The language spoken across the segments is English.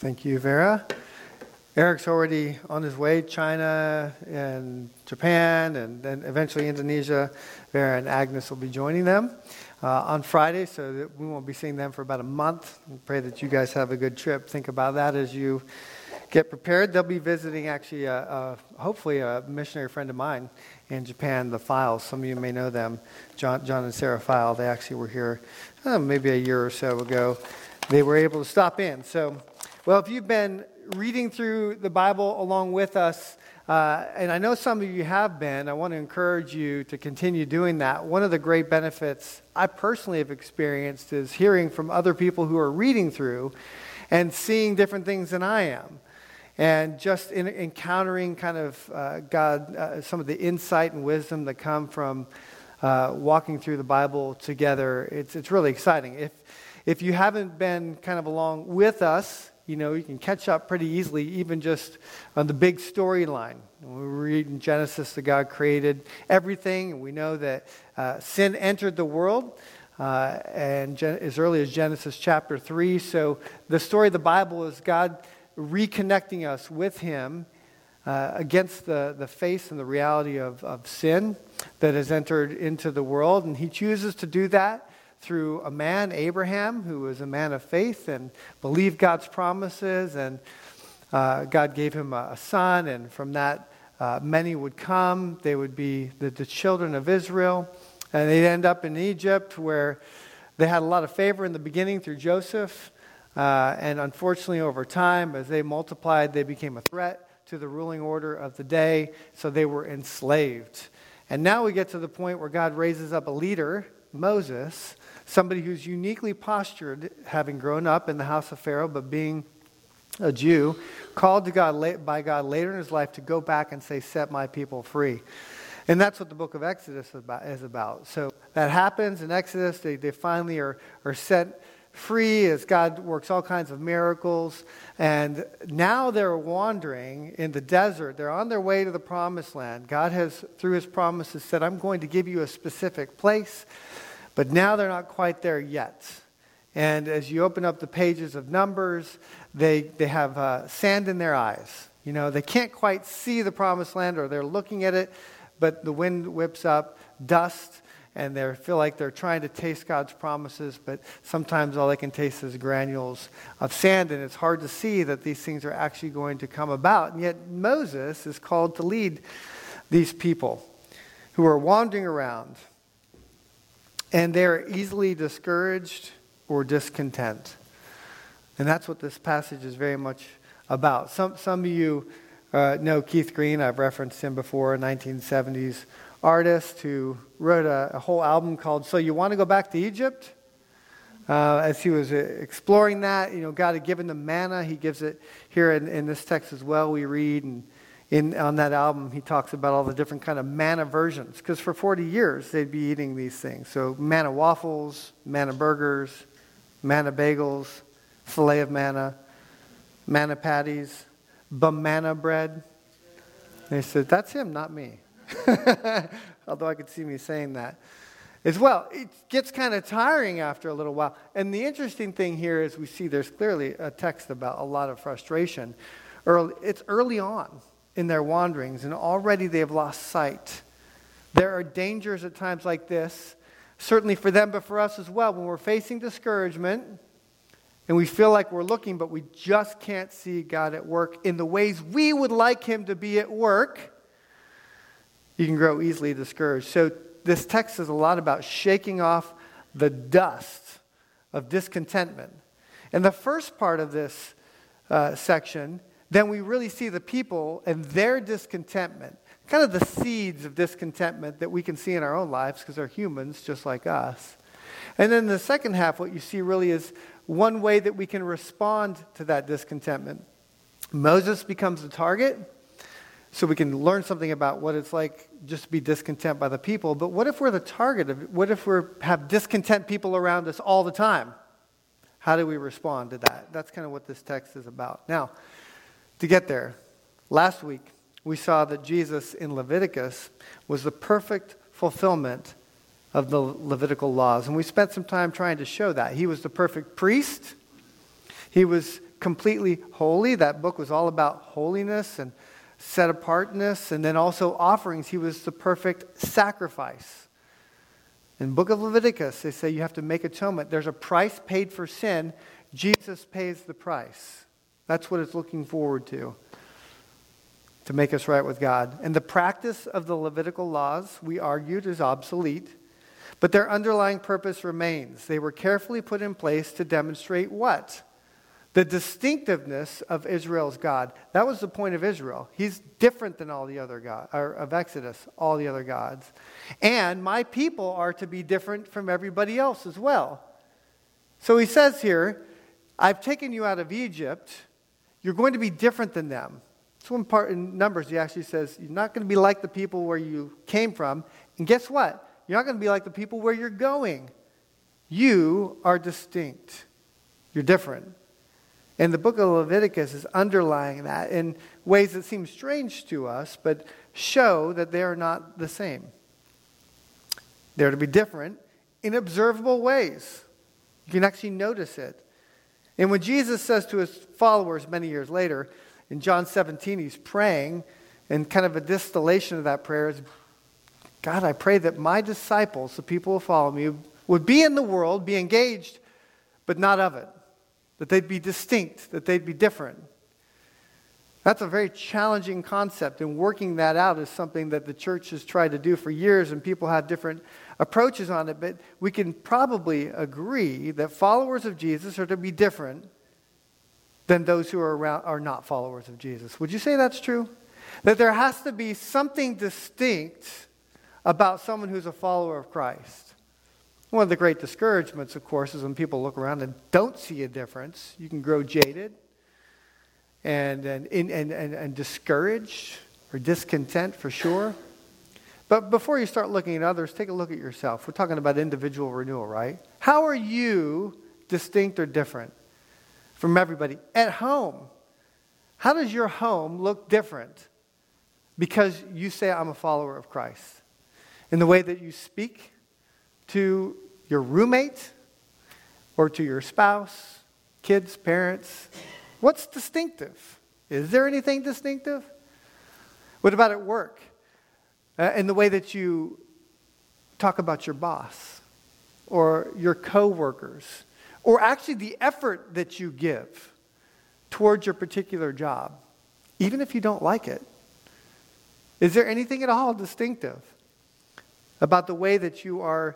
Thank you, Vera. Eric's already on his way, China and Japan, and then eventually Indonesia. Vera and Agnes will be joining them uh, on Friday, so that we won't be seeing them for about a month. I pray that you guys have a good trip. Think about that as you get prepared. They'll be visiting actually, a, a, hopefully, a missionary friend of mine in Japan, the Files. Some of you may know them, John, John and Sarah File. They actually were here uh, maybe a year or so ago. They were able to stop in. So well, if you've been reading through the Bible along with us, uh, and I know some of you have been, I want to encourage you to continue doing that. One of the great benefits I personally have experienced is hearing from other people who are reading through and seeing different things than I am. And just in, encountering kind of uh, God, uh, some of the insight and wisdom that come from uh, walking through the Bible together, it's, it's really exciting. If, if you haven't been kind of along with us, you know, you can catch up pretty easily, even just on the big storyline. We read in Genesis that God created everything, and we know that uh, sin entered the world. Uh, and gen- as early as Genesis chapter 3. So, the story of the Bible is God reconnecting us with Him uh, against the, the face and the reality of, of sin that has entered into the world. And He chooses to do that through a man, Abraham, who was a man of faith and believed God's promises, and uh, God gave him a, a, son, and from that, uh, many would come. They would be the, the children of Israel, and they'd end up in Egypt, where they had a lot of favor in the beginning through Joseph. Uh, and unfortunately, over time, as they multiplied, they became a threat to the ruling order of the day, so they were enslaved. And now we get to the point where God raises up a leader, Moses, somebody who's uniquely postured, having grown up in the house of Pharaoh, but being a Jew, called to God by God later in his life to go back and say, Set my people free. And that's what the book of Exodus is about. So that happens in Exodus. They, they finally are, are set free as God works all kinds of miracles. And now they're wandering in the desert. They're on their way to the promised land. God has, through his promises, said, I'm going to give you a specific place. But now they're not quite there yet. And as you open up the pages of Numbers, they, they have uh, sand in their eyes. You know, they can't quite see the promised land or they're looking at it, but the wind whips up dust and they feel like they're trying to taste God's promises, but sometimes all they can taste is granules of sand, and it's hard to see that these things are actually going to come about. And yet Moses is called to lead these people who are wandering around and they're easily discouraged or discontent. And that's what this passage is very much about. Some, some of you uh, know Keith Green. I've referenced him before, a 1970s artist who wrote a, a whole album called So You Want to Go Back to Egypt? Uh, as he was uh, exploring that, you know, God had given them manna. He gives it here in, in this text as well. We read and in, on that album, he talks about all the different kind of manna versions. Because for 40 years, they'd be eating these things. So manna waffles, manna burgers, manna bagels, filet of manna, manna patties, banana bread. They said, that's him, not me. Although I could see me saying that as well. It gets kind of tiring after a little while. And the interesting thing here is we see there's clearly a text about a lot of frustration. Early, it's early on in their wanderings, and already they have lost sight. There are dangers at times like this, certainly for them, but for us as well. When we're facing discouragement and we feel like we're looking, but we just can't see God at work in the ways we would like Him to be at work, you can grow easily discouraged. So, this text is a lot about shaking off the dust of discontentment. And the first part of this uh, section then we really see the people and their discontentment, kind of the seeds of discontentment that we can see in our own lives because they're humans just like us. And then the second half, what you see really is one way that we can respond to that discontentment. Moses becomes the target, so we can learn something about what it's like just to be discontent by the people. But what if we're the target of? What if we have discontent people around us all the time? How do we respond to that? That's kind of what this text is about. Now, to get there. Last week, we saw that Jesus in Leviticus was the perfect fulfillment of the Levitical laws. And we spent some time trying to show that. He was the perfect priest, he was completely holy. That book was all about holiness and set apartness, and then also offerings. He was the perfect sacrifice. In book of Leviticus, they say you have to make atonement. There's a price paid for sin. Jesus pays the price. That's what it's looking forward to, to make us right with God. And the practice of the Levitical laws, we argued, is obsolete, but their underlying purpose remains. They were carefully put in place to demonstrate what? the distinctiveness of Israel's God. That was the point of Israel. He's different than all the other gods, of Exodus, all the other gods. And my people are to be different from everybody else as well. So he says here, I've taken you out of Egypt. You're going to be different than them. So one part in Numbers, he actually says, You're not going to be like the people where you came from. And guess what? You're not going to be like the people where you're going. You are distinct. You're different. And the book of Leviticus is underlying that in ways that seem strange to us, but show that they are not the same. They're to be different in observable ways. You can actually notice it. And when Jesus says to his followers many years later, in John 17, he's praying, and kind of a distillation of that prayer is God, I pray that my disciples, the people who follow me, would be in the world, be engaged, but not of it that they'd be distinct, that they'd be different. That's a very challenging concept, and working that out is something that the church has tried to do for years, and people have different approaches on it. But we can probably agree that followers of Jesus are to be different than those who are, around, are not followers of Jesus. Would you say that's true? That there has to be something distinct about someone who's a follower of Christ. One of the great discouragements, of course, is when people look around and don't see a difference. You can grow jaded and, and, and, and, and discouraged or discontent for sure. But before you start looking at others, take a look at yourself. We're talking about individual renewal, right? How are you distinct or different from everybody? At home, how does your home look different because you say, I'm a follower of Christ? In the way that you speak, to your roommate or to your spouse, kids, parents? What's distinctive? Is there anything distinctive? What about at work? Uh, in the way that you talk about your boss or your coworkers, or actually the effort that you give towards your particular job, even if you don't like it. Is there anything at all distinctive about the way that you are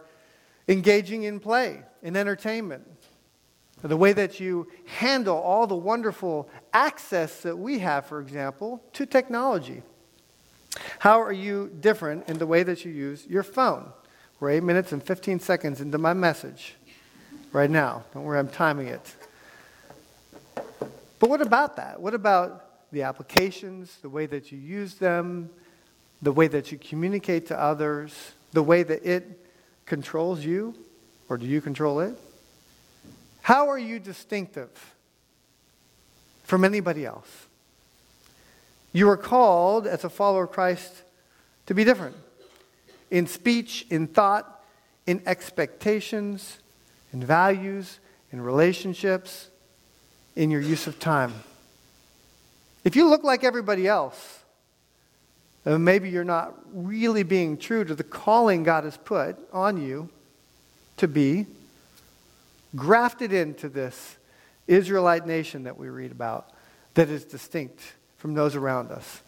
engaging in play, in entertainment, the way that you handle all the wonderful access that we have, for example, to technology. How are you different in the way that you use your phone? We're eight minutes and 15 seconds into my message right now. Don't worry, I'm timing it. But what about that? What about the applications, the way that you use them, the way that you communicate to others, the way that it controls you, or do you control it? How are you distinctive from anybody else? You are called, as a follower of Christ, to be different in speech, in thought, in expectations, in values, in relationships, in your use of time. If you look like everybody else, and maybe you're not really being true to the calling God has put on you to be grafted into this Israelite nation that we read about that is distinct from those around us.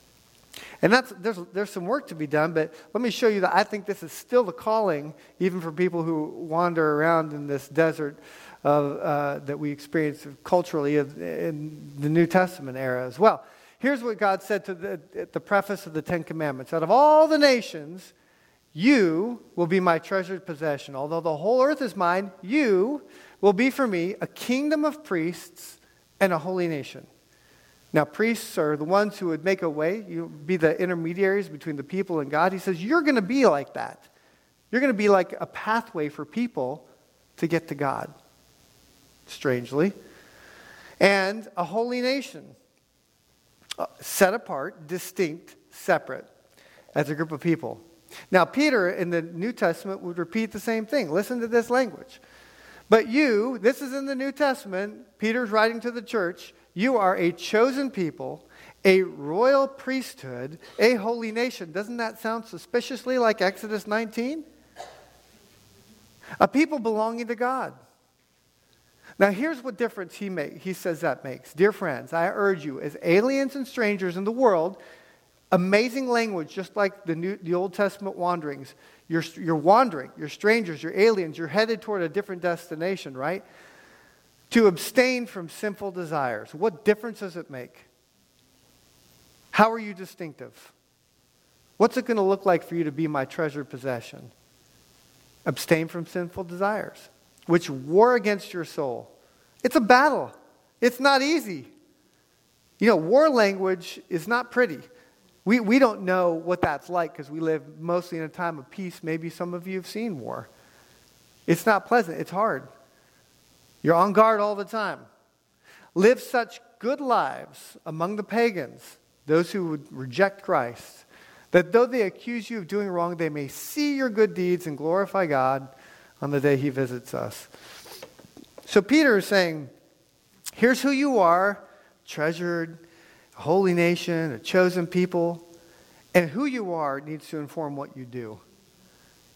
And that's, there's, there's some work to be done, but let me show you that I think this is still the calling, even for people who wander around in this desert of, uh, that we experience culturally in the New Testament era as well. Here's what God said to the, at the preface of the Ten Commandments Out of all the nations, you will be my treasured possession. Although the whole earth is mine, you will be for me a kingdom of priests and a holy nation. Now, priests are the ones who would make a way, you be the intermediaries between the people and God. He says, You're going to be like that. You're going to be like a pathway for people to get to God, strangely. And a holy nation uh, set apart, distinct, separate as a group of people. Now, Peter in the New Testament would repeat the same thing. Listen to this language. But you, this is in the New Testament, Peter's writing to the church, You are a chosen people, a royal priesthood, a holy nation. Doesn't that sound suspiciously like Exodus 19? A people belonging to God. Now, here's what difference he, make, he says that makes. Dear friends, I urge you, as aliens and strangers in the world, amazing language, just like the, New, the Old Testament wanderings. You're, you're wandering, you're strangers, you're aliens, you're headed toward a different destination, right? To abstain from sinful desires. What difference does it make? How are you distinctive? What's it going to look like for you to be my treasured possession? Abstain from sinful desires which war against your soul. It's a battle. It's not easy. You know, war language is not pretty. We, we don't know what that's like because we live mostly in a time of peace. Maybe some of you have seen war. It's not pleasant, it's hard. You're on guard all the time. Live such good lives among the pagans, those who would reject Christ, that though they accuse you of doing wrong, they may see your good deeds and glorify God on the day he visits us. So Peter is saying, here's who you are treasured, a holy nation, a chosen people. And who you are needs to inform what you do.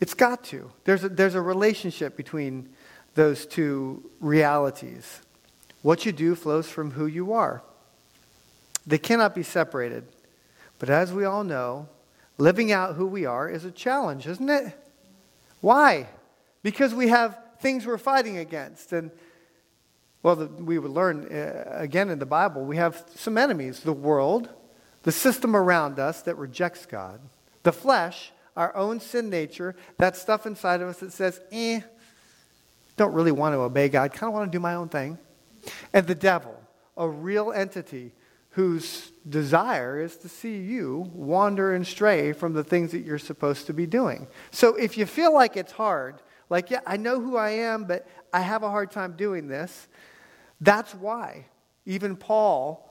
It's got to. There's a, there's a relationship between those two realities. What you do flows from who you are. They cannot be separated. But as we all know, living out who we are is a challenge, isn't it? Why? because we have things we're fighting against. And, well, the, we would learn uh, again in the Bible, we have some enemies the world, the system around us that rejects God, the flesh, our own sin nature, that stuff inside of us that says, eh, don't really want to obey God, kind of want to do my own thing. And the devil, a real entity whose desire is to see you wander and stray from the things that you're supposed to be doing. So if you feel like it's hard, like, yeah, I know who I am, but I have a hard time doing this. That's why even Paul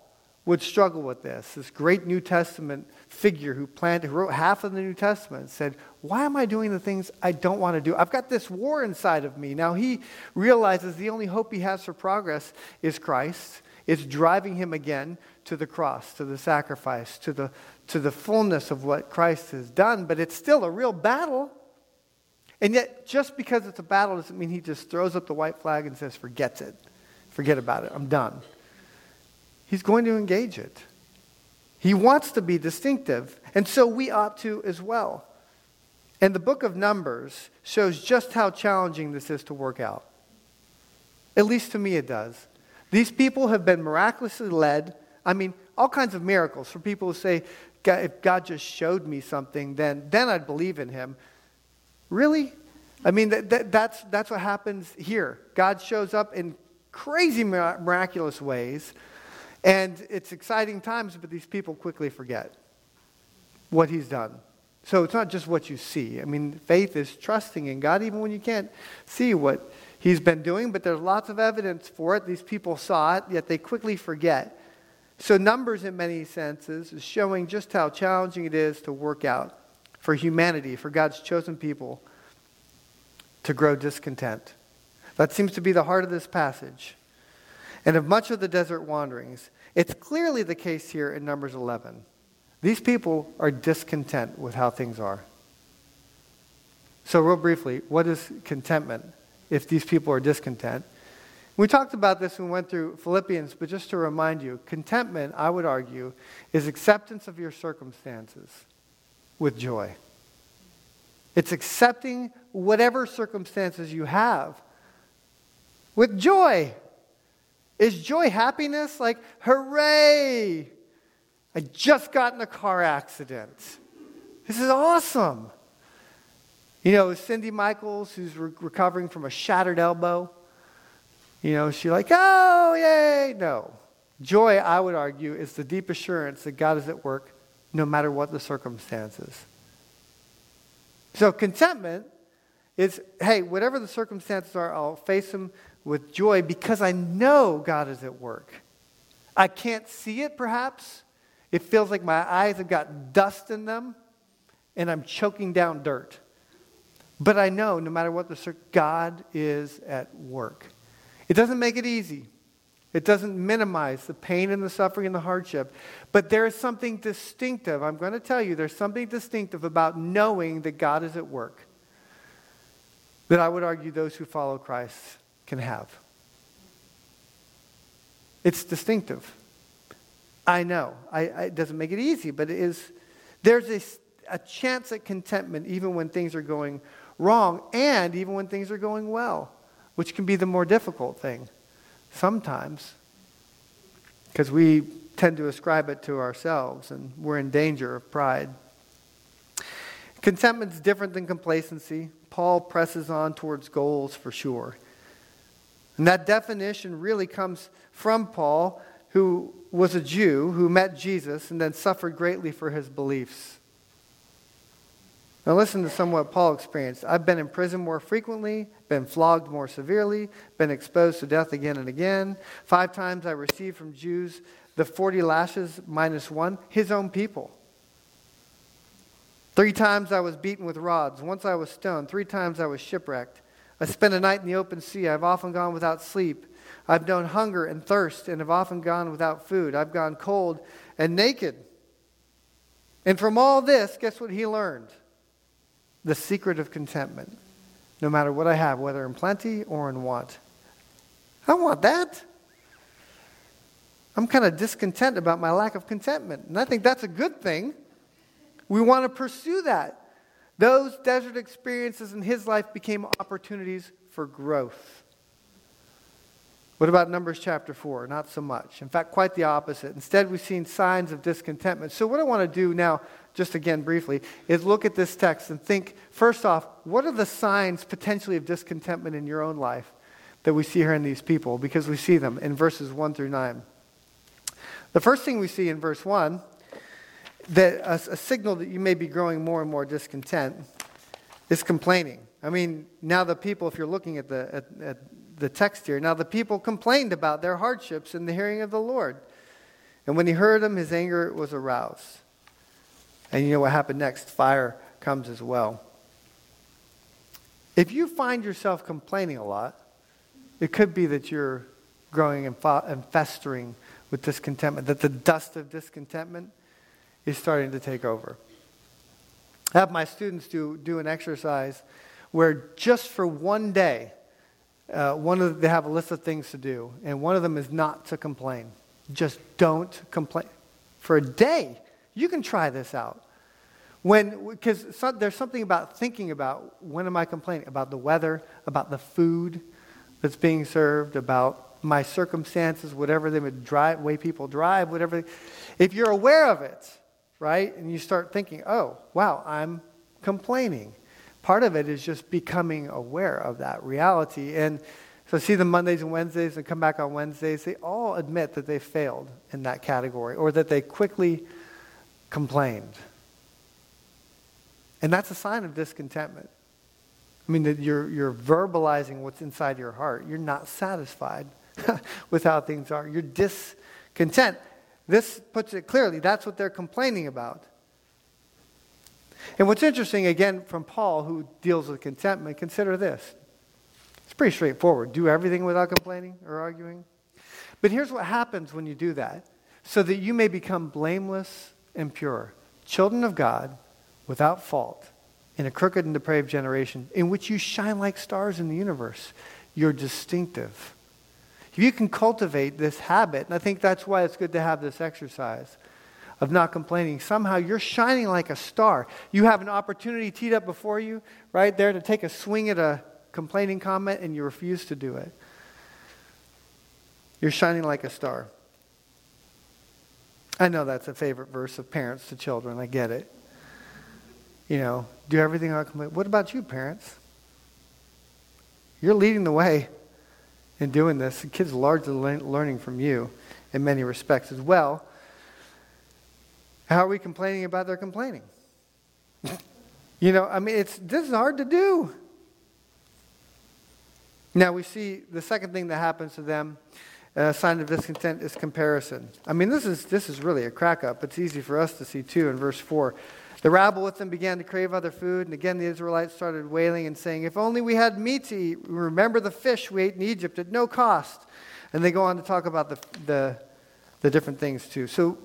would struggle with this. This great New Testament figure who planned, who wrote half of the New Testament, said, Why am I doing the things I don't want to do? I've got this war inside of me. Now he realizes the only hope he has for progress is Christ. It's driving him again to the cross, to the sacrifice, to the, to the fullness of what Christ has done. But it's still a real battle. And yet, just because it's a battle doesn't mean he just throws up the white flag and says, forget it. Forget about it. I'm done. He's going to engage it. He wants to be distinctive, and so we ought to as well. And the book of Numbers shows just how challenging this is to work out. At least to me, it does. These people have been miraculously led. I mean, all kinds of miracles for people who say, if God just showed me something, then, then I'd believe in him. Really? I mean, that, that, that's, that's what happens here. God shows up in crazy miraculous ways, and it's exciting times, but these people quickly forget what he's done. So it's not just what you see. I mean, faith is trusting in God even when you can't see what he's been doing, but there's lots of evidence for it. These people saw it, yet they quickly forget. So, Numbers, in many senses, is showing just how challenging it is to work out for humanity, for God's chosen people to grow discontent. That seems to be the heart of this passage. And of much of the desert wanderings, it's clearly the case here in Numbers 11. These people are discontent with how things are. So, real briefly, what is contentment if these people are discontent? We talked about this when we went through Philippians, but just to remind you, contentment, I would argue, is acceptance of your circumstances with joy. It's accepting whatever circumstances you have with joy. Is joy happiness? Like, hooray! I just got in a car accident. This is awesome. You know, Cindy Michaels, who's re- recovering from a shattered elbow, you know, she's like, oh, yay. No. Joy, I would argue, is the deep assurance that God is at work no matter what the circumstances. So contentment is hey, whatever the circumstances are, I'll face them with joy because I know God is at work. I can't see it, perhaps. It feels like my eyes have got dust in them and I'm choking down dirt. But I know no matter what the God is at work. It doesn't make it easy. It doesn't minimize the pain and the suffering and the hardship. But there is something distinctive. I'm going to tell you, there's something distinctive about knowing that God is at work that I would argue those who follow Christ can have. It's distinctive. I know. I, I, it doesn't make it easy, but it is. There's a, a chance at contentment even when things are going wrong and even when things are going well, which can be the more difficult thing sometimes because we tend to ascribe it to ourselves and we're in danger of pride. Contentment's different than complacency. Paul presses on towards goals for sure. And that definition really comes from Paul, who was a Jew who met Jesus and then suffered greatly for his beliefs. Now, listen to some of what Paul experienced. I've been in prison more frequently, been flogged more severely, been exposed to death again and again. Five times I received from Jews the 40 lashes minus one, his own people. Three times I was beaten with rods. Once I was stoned. Three times I was shipwrecked. I spent a night in the open sea. I've often gone without sleep. I've known hunger and thirst and have often gone without food. I've gone cold and naked. And from all this, guess what he learned? The secret of contentment. No matter what I have, whether in plenty or in want. I want that. I'm kind of discontent about my lack of contentment. And I think that's a good thing. We want to pursue that. Those desert experiences in his life became opportunities for growth. What about Numbers chapter 4? Not so much. In fact, quite the opposite. Instead, we've seen signs of discontentment. So, what I want to do now, just again briefly, is look at this text and think first off, what are the signs potentially of discontentment in your own life that we see here in these people? Because we see them in verses 1 through 9. The first thing we see in verse 1 that a, a, signal that you may be growing more and more discontent is complaining. I mean, now the people, if you're looking at the, at, at the text here, now the people complained about their hardships in the hearing of the Lord. And when he heard them, his anger was aroused. And you know what happened next? Fire comes as well. If you find yourself complaining a lot, it could be that you're growing and, and festering with discontentment, that the dust of discontentment is starting to take over. I have my students do, do an exercise where just for one day, uh, one of the, they have a list of things to do, and one of them is not to complain. Just don't complain. For a day, you can try this out. When, because there's something about thinking about when am I complaining? About the weather, about the food that's being served, about my circumstances, whatever they would drive, way people drive, whatever. If you're aware of it, right? And you start thinking, oh, wow, I'm complaining. Part of it is just becoming aware of that reality. And so see the Mondays and Wednesdays and come back on Wednesdays, they all admit that they failed in that category or that they quickly complained. And that's a sign of discontentment. I mean, that you're, you're verbalizing what's inside your heart. You're not satisfied with how things are. You're discontent. This puts it clearly. That's what they're complaining about. And what's interesting, again, from Paul, who deals with contentment, consider this. It's pretty straightforward. Do everything without complaining or arguing. But here's what happens when you do that so that you may become blameless and pure, children of God without fault in a crooked and depraved generation in which you shine like stars in the universe. You're distinctive. If you can cultivate this habit, and I think that's why it's good to have this exercise of not complaining, somehow you're shining like a star. You have an opportunity teed up before you, right there, to take a swing at a complaining comment, and you refuse to do it. You're shining like a star. I know that's a favorite verse of parents to children. I get it. You know, do everything I complain. What about you, parents? You're leading the way in doing this. The kids are largely learning from you in many respects as well. How are we complaining about their complaining? you know, I mean, it's this is hard to do. Now we see the second thing that happens to them, a sign of discontent, is comparison. I mean, this is this is really a crack up. It's easy for us to see too in verse four. The rabble with them began to crave other food, and again the Israelites started wailing and saying, If only we had meat to eat. Remember the fish we ate in Egypt at no cost, And they go on to talk about the, the, the different things too. So,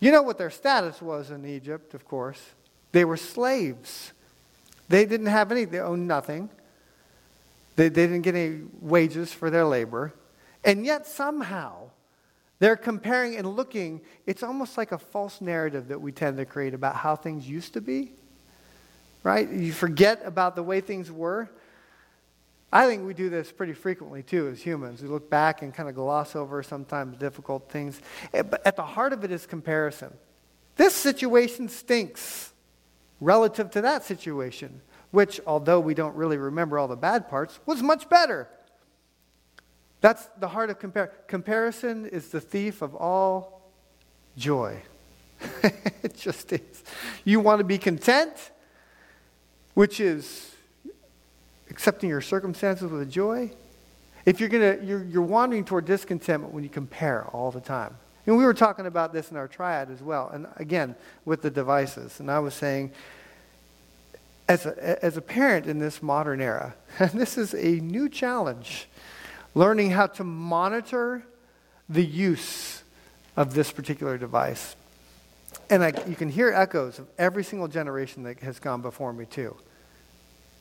you know what their status was in Egypt, of course. They were slaves. They didn't have any, they owned nothing. They, they didn't get any wages for their labor. And yet, somehow, they're comparing and looking. It's almost like a false narrative that we tend to create about how things used to be. Right? You forget about the way things were. I think we do this pretty frequently too as humans. We look back and kind of gloss over sometimes difficult things. Eh, but at the heart of it is comparison. This situation stinks relative to that situation, which, although we don't really remember all the bad parts, was much better. That's the heart of compar- comparison is the thief of all joy. it just is. You want to be content, which is accepting your circumstances with a joy. If you're gonna you're, you're wandering toward discontentment when you compare all the time. And we were talking about this in our triad as well. And again, with the devices. And I was saying, as a, as a parent in this modern era, and this is a new challenge, learning how to monitor the use of this particular device. And I, you can hear echoes of every single generation that has gone before me, too.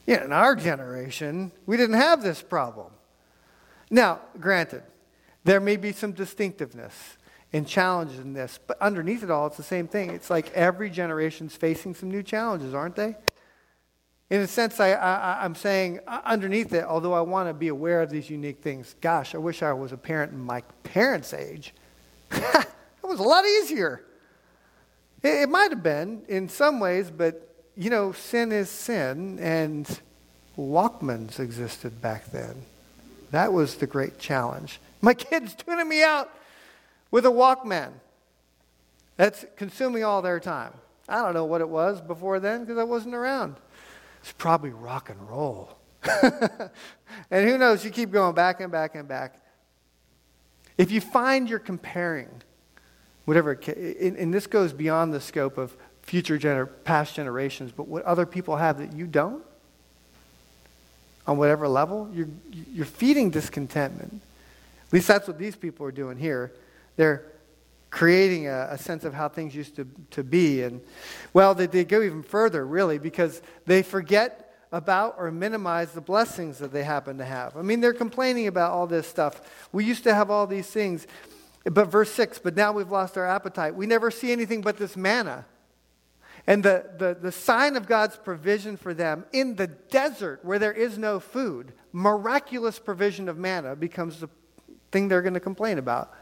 Yeah, in our generation, we didn't have this problem. Now, granted, there may be some distinctiveness and challenges in this, but underneath it all, it's the same thing. It's like every generation's facing some new challenges, aren't they? In a sense, I, I, I'm saying uh, underneath it, although I want to be aware of these unique things, gosh, I wish I was a parent in my parents' age. it was a lot easier. It, it might have been in some ways, but you know, sin is sin, and Walkmans existed back then. That was the great challenge. My kid's tuning me out with a Walkman. That's consuming all their time. I don't know what it was before then because I wasn't around. It's probably rock and roll. and who knows, you keep going back and back and back. If you find you're comparing, whatever, and, this goes beyond the scope of future gener- past generations, but what other people have that you don't, on whatever level, you're, you're feeding discontentment. At least that's what these people are doing here. They're creating a, a, sense of how things used to, to be. And, well, they, they go even further, really, because they forget about or minimize the blessings that they happen to have. I mean, they're complaining about all this stuff. We used to have all these things. But verse 6, but now we've lost our appetite. We never see anything but this manna. And the, the, the sign of God's provision for them in the desert where there is no food, miraculous provision of manna becomes the thing they're going to complain about.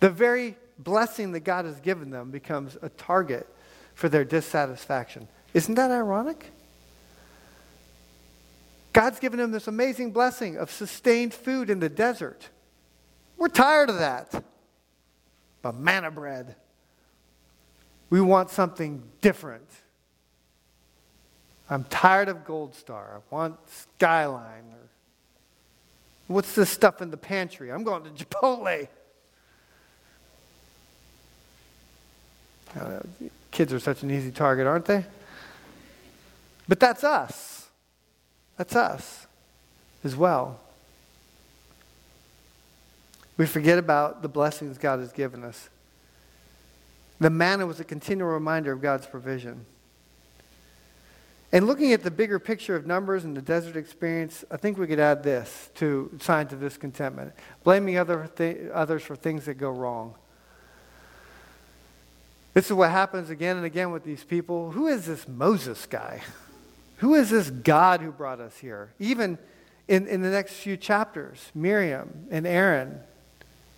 The very blessing that God has given them becomes a target for their dissatisfaction. Isn't that ironic? God's given them this amazing blessing of sustained food in the desert. We're tired of that. But manna bread. We want something different. I'm tired of Gold Star. I want Skyline. Or what's this stuff in the pantry? I'm going to Chipotle. Uh, kids are such an easy target, aren't they? But that's us. That's us as well. We forget about the blessings God has given us. The manna was a continual reminder of God's provision. And looking at the bigger picture of numbers and the desert experience, I think we could add this to signs of discontentment blaming other th- others for things that go wrong. This is what happens again and again with these people. Who is this Moses guy? Who is this God who brought us here? Even in, in the next few chapters, Miriam and Aaron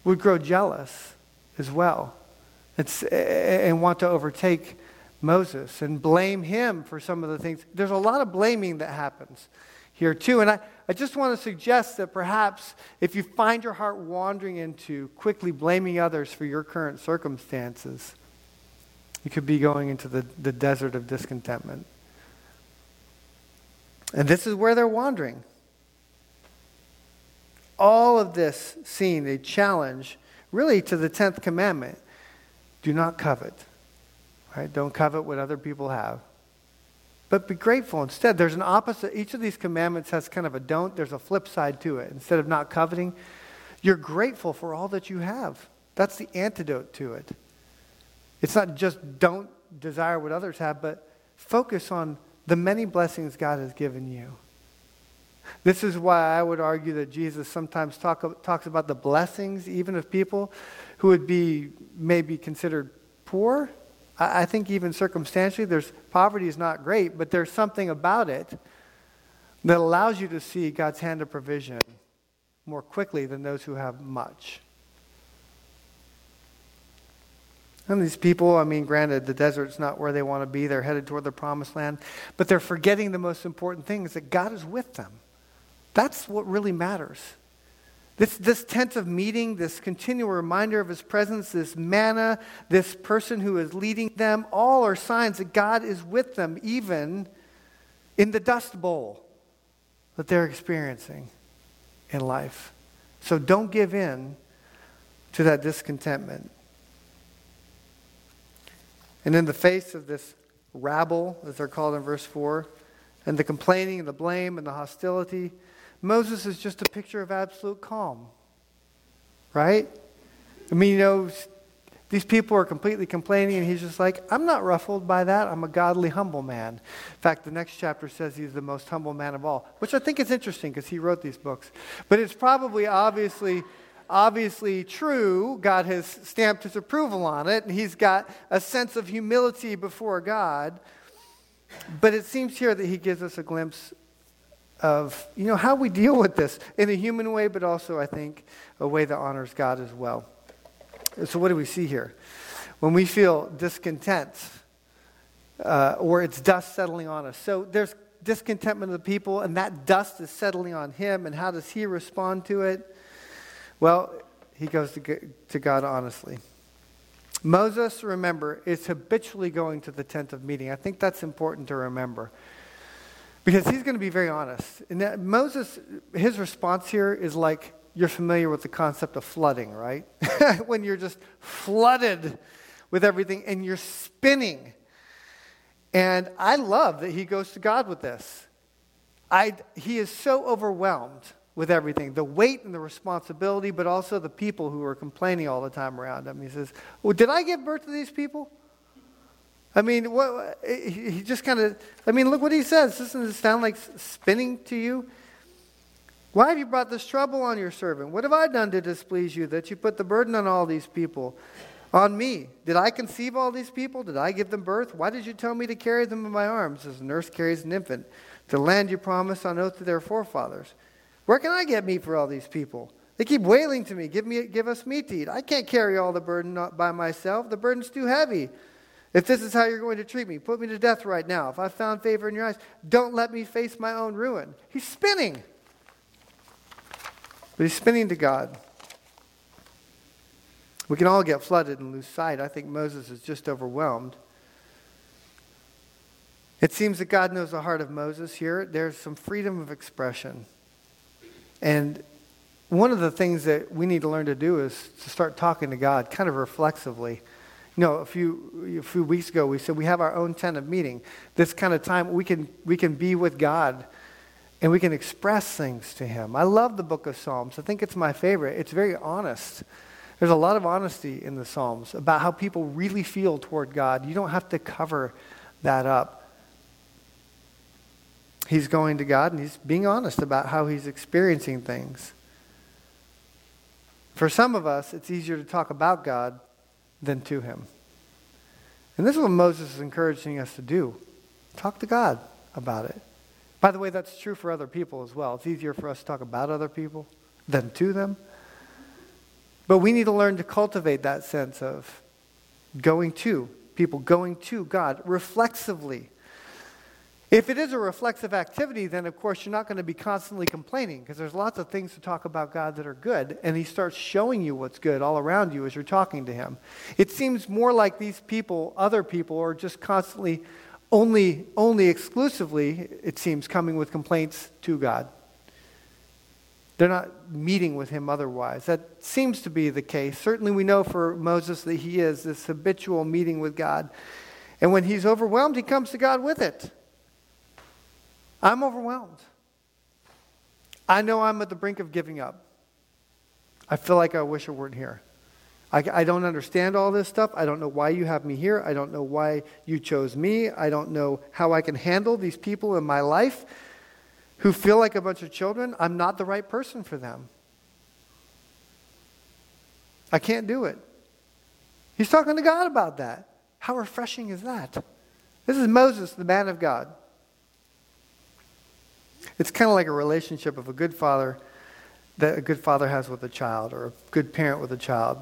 would grow jealous as well it's, and want to overtake Moses and blame him for some of the things. There's a lot of blaming that happens here, too. And I, I just want to suggest that perhaps if you find your heart wandering into quickly blaming others for your current circumstances, you could be going into the, the desert of discontentment. And this is where they're wandering. All of this scene, a challenge really to the 10th commandment do not covet. Right? Don't covet what other people have. But be grateful instead. There's an opposite. Each of these commandments has kind of a don't. There's a flip side to it. Instead of not coveting, You're grateful for all that you have. That's the antidote to it. It's not just don't desire what others have, but focus on the many blessings God has given you. This is why I would argue that Jesus sometimes talk, talks about the blessings, even of people who would be maybe considered poor. I, I think even circumstantially, there's poverty is not great, but there's something about it that allows you to see God's hand of provision more quickly than those who have much. And these people, I mean, granted, the desert's not where they want to be. They're headed toward the promised land. But they're forgetting the most important thing is that God is with them. That's what really matters. This, this tent of meeting, this continual reminder of his presence, this manna, this person who is leading them, all are signs that God is with them, even in the dust bowl that they're experiencing in life. So don't give in to that discontentment. And in the face of this rabble, as they're called in verse 4, and the complaining and the blame and the hostility, Moses is just a picture of absolute calm. Right? I mean, you know, these people are completely complaining, and he's just like, I'm not ruffled by that. I'm a godly, humble man. In fact, the next chapter says he's the most humble man of all, which I think is interesting because he wrote these books. But it's probably obviously obviously true. God has stamped his approval on it, and he's got a sense of humility before God. But it seems here that he gives us a glimpse of, you know, how we deal with this in a human way, but also, I think, a way that honors God as well. So, what do we see here? When we feel discontent, uh, or it's dust settling on us. So, there's discontentment of the people, and that dust is settling on him, and how does he respond to it? Well, he goes to, to God honestly. Moses, remember, is habitually going to the tent of meeting. I think that's important to remember. Because he's going to be very honest. And Moses, his response here is like you're familiar with the concept of flooding, right? when you're just flooded with everything and you're spinning. And I love that he goes to God with this. I, he is so overwhelmed with everything the weight and the responsibility, but also the people who are complaining all the time around him. He says, Well, did I give birth to these people? I mean, what, he just kind of, I mean, look what he says. Doesn't it sound like spinning to you? Why have you brought this trouble on your servant? What have I done to displease you that you put the burden on all these people? On me. Did I conceive all these people? Did I give them birth? Why did you tell me to carry them in my arms as a nurse carries an infant? to land you promised on oath to their forefathers. Where can I get meat for all these people? They keep wailing to me, give, me, give us meat to eat. I can't carry all the burden by myself. The burden's too heavy. If this is how you're going to treat me, put me to death right now. If I've found favor in your eyes, don't let me face my own ruin. He's spinning. But he's spinning to God. We can all get flooded and lose sight. I think Moses is just overwhelmed. It seems that God knows the heart of Moses here. There's some freedom of expression. And one of the things that we need to learn to do is to start talking to God kind of reflexively. You know, a few, a few weeks ago, we said we have our own tent of meeting. This kind of time we can, we can be with God and we can express things to Him. I love the book of Psalms. I think it's my favorite. It's very honest. There's a lot of honesty in the Psalms about how people really feel toward God. You don't have to cover that up he's going to God and he's being honest about how he's experiencing things. For some of us, it's easier to talk about God than to him. And this is what Moses is encouraging us to do talk to God about it. By the way, that's true for other people as well. It's easier for us to talk about other people than to them. But we need to learn to cultivate that sense of going to people, going to God reflexively if it is a reflexive activity, then of course you're not going to be constantly complaining because there's lots of things to talk about God that are good, and He starts showing you what's good all around you as you're talking to Him. It seems more like these people, other people, are just constantly, only, only exclusively, it seems, coming with complaints to God. They're not meeting with Him otherwise. That seems to be the case. Certainly, we know for Moses that he is this habitual meeting with God. And when he's overwhelmed, he comes to God with it. I'm overwhelmed. I know I'm at the brink of giving up. I feel like I wish I weren't here. I, I, don't understand all this stuff. I don't know why you have me here. I don't know why you chose me. I don't know how I can handle these people in my life who feel like a bunch of children. I'm not the right person for them. I can't do it. He's talking to God about that. How refreshing is that? This is Moses, the man of God. It's kind of like a relationship of a good father that a good father has with a child or a good parent with a child.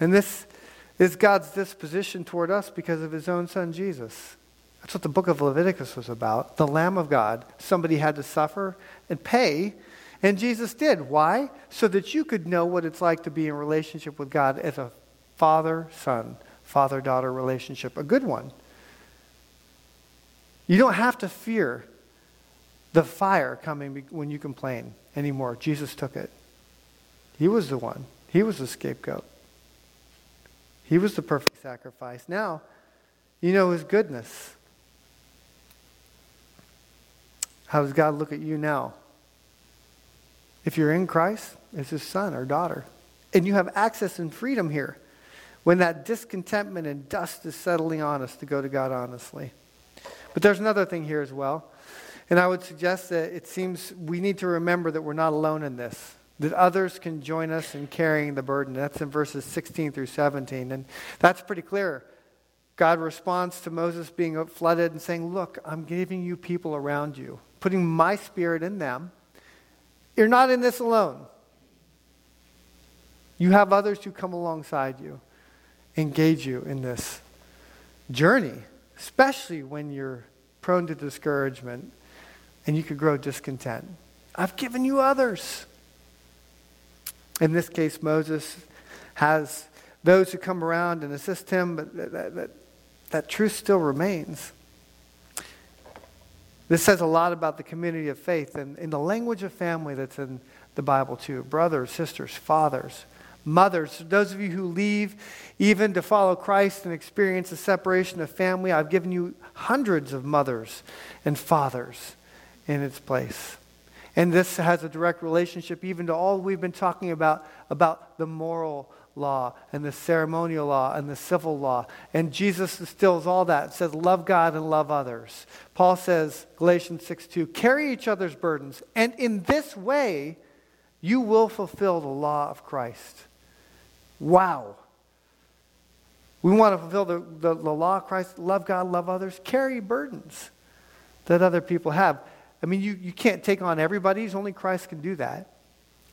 And this is God's disposition toward us because of his own son Jesus. That's what the book of Leviticus was about. The Lamb of God. Somebody had to suffer and pay, and Jesus did. Why? So that you could know what it's like to be in relationship with God as a father son, father daughter relationship, a good one. You don't have to fear the fire coming when you complain anymore. Jesus took it. He was the one, He was the scapegoat. He was the perfect sacrifice. Now, you know His goodness. How does God look at you now? If you're in Christ, as His son or daughter, and you have access and freedom here when that discontentment and dust is settling on us to go to God honestly. But there's another thing here as well. And I would suggest that it seems we need to remember that we're not alone in this, that others can join us in carrying the burden. That's in verses 16 through 17. And that's pretty clear. God responds to Moses being flooded and saying, Look, I'm giving you people around you, putting my spirit in them. You're not in this alone. You have others who come alongside you, engage you in this journey, especially when you're prone to discouragement and you could grow discontent. I've given you others. In this case, Moses has those who come around and assist him, but that, that, that, truth still remains. This says a lot about the community of faith and in the language of family that's in the Bible, too. Brothers, sisters, fathers, mothers, those of you who leave even to follow Christ and experience the separation of family, I've given you hundreds of mothers and fathers in its place. And this has a direct relationship even to all we've been talking about, about the moral law and the ceremonial law and the civil law. And Jesus distills all that. Says, love God and love others. Paul says, Galatians 6 2, carry each other's burdens, and in this way you will fulfill the law of Christ. Wow. We want to fulfill the, the, the law of Christ, love God, love others, carry burdens that other people have. I mean, you, you can't take on everybody's, only Christ can do that.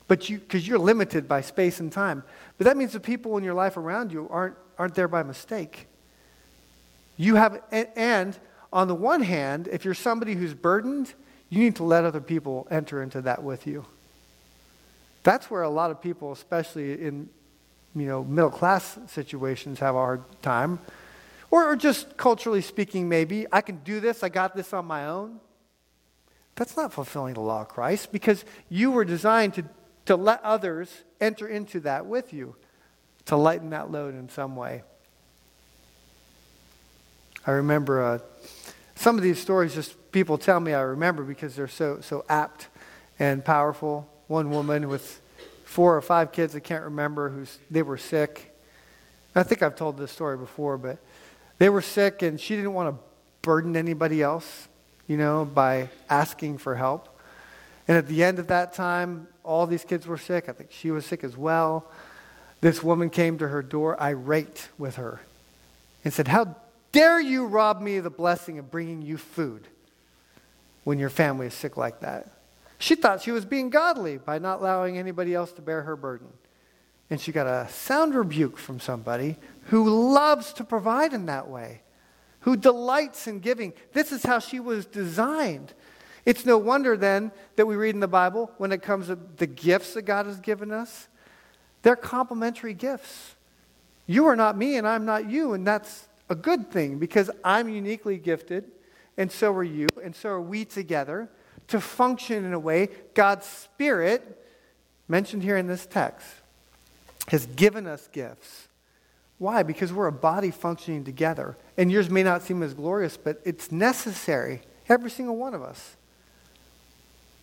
But you, because you're limited by space and time. But that means the people in your life around you aren't, aren't there by mistake. You have, and, and on the one hand, if you're somebody who's burdened, you need to let other people enter into that with you. That's where a lot of people, especially in you know, middle class situations, have a hard time. Or, or just culturally speaking, maybe, I can do this, I got this on my own. That's not fulfilling the law of Christ because you were designed to, to let others enter into that with you, to lighten that load in some way. I remember uh, some of these stories, just people tell me I remember because they're so, so apt and powerful. One woman with four or five kids, I can't remember, who's, they were sick. I think I've told this story before, but they were sick and she didn't want to burden anybody else you know, by asking for help. And at the end of that time, all these kids were sick. I think she was sick as well. This woman came to her door, irate with her, and said, How dare you rob me of the blessing of bringing you food when your family is sick like that? She thought she was being godly by not allowing anybody else to bear her burden. And she got a sound rebuke from somebody who loves to provide in that way who delights in giving. This is how she was designed. It's no wonder then that we read in the Bible when it comes to the gifts that God has given us, they're complementary gifts. You are not me and I'm not you, and that's a good thing because I'm uniquely gifted, and so are you, and so are we together to function in a way God's Spirit, mentioned here in this text, has given us gifts why? Because we're a body functioning together. And yours may not seem as glorious, but it's necessary, every single one of us.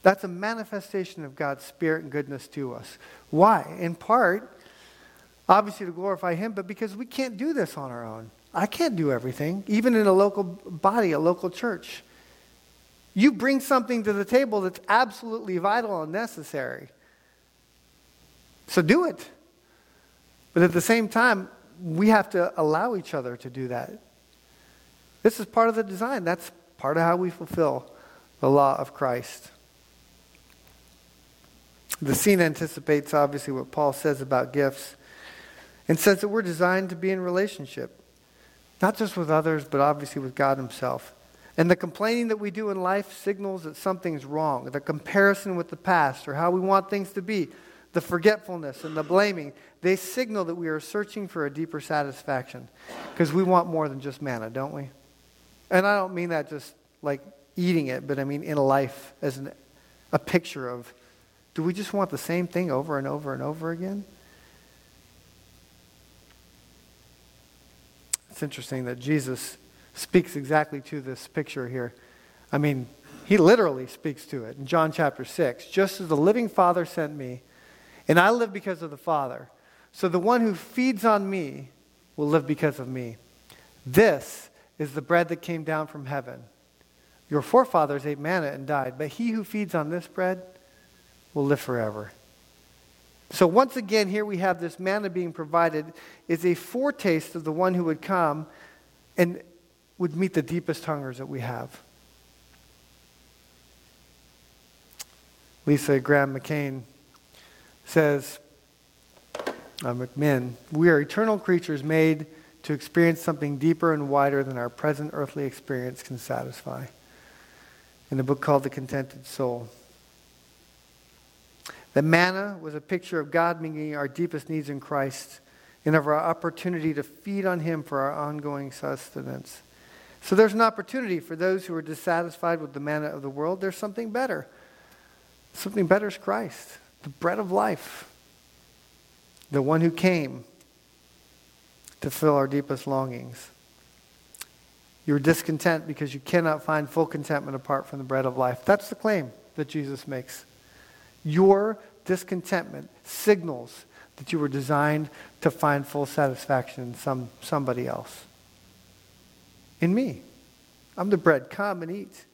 That's a manifestation of God's Spirit and goodness to us. Why? In part, obviously to glorify Him, but because we can't do this on our own. I can't do everything, even in a local body, a local church. You bring something to the table that's absolutely vital and necessary. So do it. But at the same time, we have to allow each other to do that. This is part of the design. That's part of how we fulfill the law of Christ. The scene anticipates, obviously, what Paul says about gifts and says that we're designed to be in relationship, not just with others, but obviously with God Himself. And the complaining that we do in life signals that something's wrong. The comparison with the past or how we want things to be, the forgetfulness and the blaming, they signal that we are searching for a deeper satisfaction because we want more than just manna, don't we? And I don't mean that just like eating it, but I mean in life as an, a picture of do we just want the same thing over and over and over again? It's interesting that Jesus speaks exactly to this picture here. I mean, he literally speaks to it in John chapter 6. Just as the living Father sent me, and I live because of the Father, so the one who feeds on me will live because of me. This is the bread that came down from heaven. Your forefathers ate manna and died, but he who feeds on this bread will live forever. So, once again, here we have this manna being provided is a foretaste of the one who would come and would meet the deepest hungers that we have. Lisa Graham McCain says, uh, McMinn, we are eternal creatures made to experience something deeper and wider than our present earthly experience can satisfy. In a book called The Contented Soul. The manna was a picture of God meeting our deepest needs in Christ and of our opportunity to feed on Him for our ongoing sustenance. So there's an opportunity for those who are dissatisfied with the manna of the world. There's something better. Something better is Christ, the bread of life, the one who came to fill our deepest longings. You're discontent because you cannot find full contentment apart from the bread of life. That's the claim that Jesus makes. Your discontentment signals that you were designed to find full satisfaction in some, somebody else. In me. I'm the bread. Come and eat.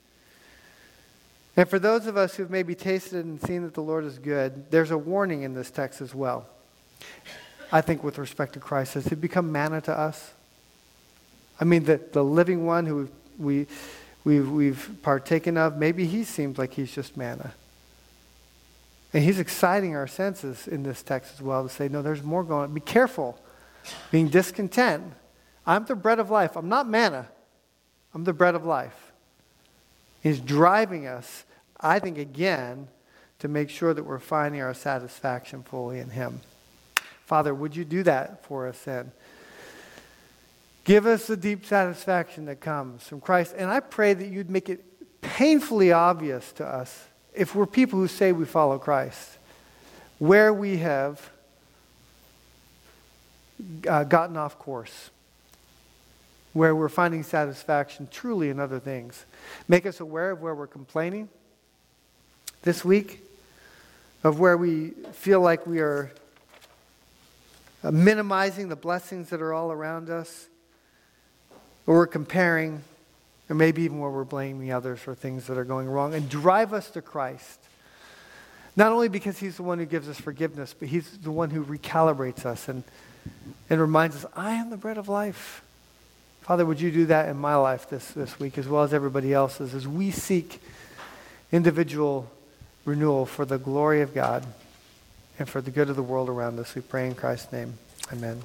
And for those of us who've maybe tasted and seen that the Lord is good, there's a warning in this text as well. I think with respect to Christ, has he become manna to us? I mean, the, the living one who we, we've, we've partaken of, maybe he seems like he's just manna. And he's exciting our senses in this text as well to say, no, there's more going on. Be careful being discontent. I'm the bread of life. I'm not manna. I'm the bread of life. He's driving us, I think, again, to make sure that we're finding our satisfaction fully in him. Father, would you do that for us then? Give us the deep satisfaction that comes from Christ. And I pray that you'd make it painfully obvious to us if we're people who say we follow Christ, where we have uh, gotten off course, where we're finding satisfaction truly in other things. Make us aware of where we're complaining this week, of where we feel like we are minimizing the blessings that are all around us, or we're comparing or maybe even where we're blaming others for things that are going wrong, and drive us to Christ. Not only because He's the one who gives us forgiveness, but He's the one who recalibrates us and, and reminds us, I am the bread of life. Father, would you do that in my life this, this week as well as everybody else's as we seek individual renewal for the glory of God and for the good of the world around us? We pray in Christ's name. Amen.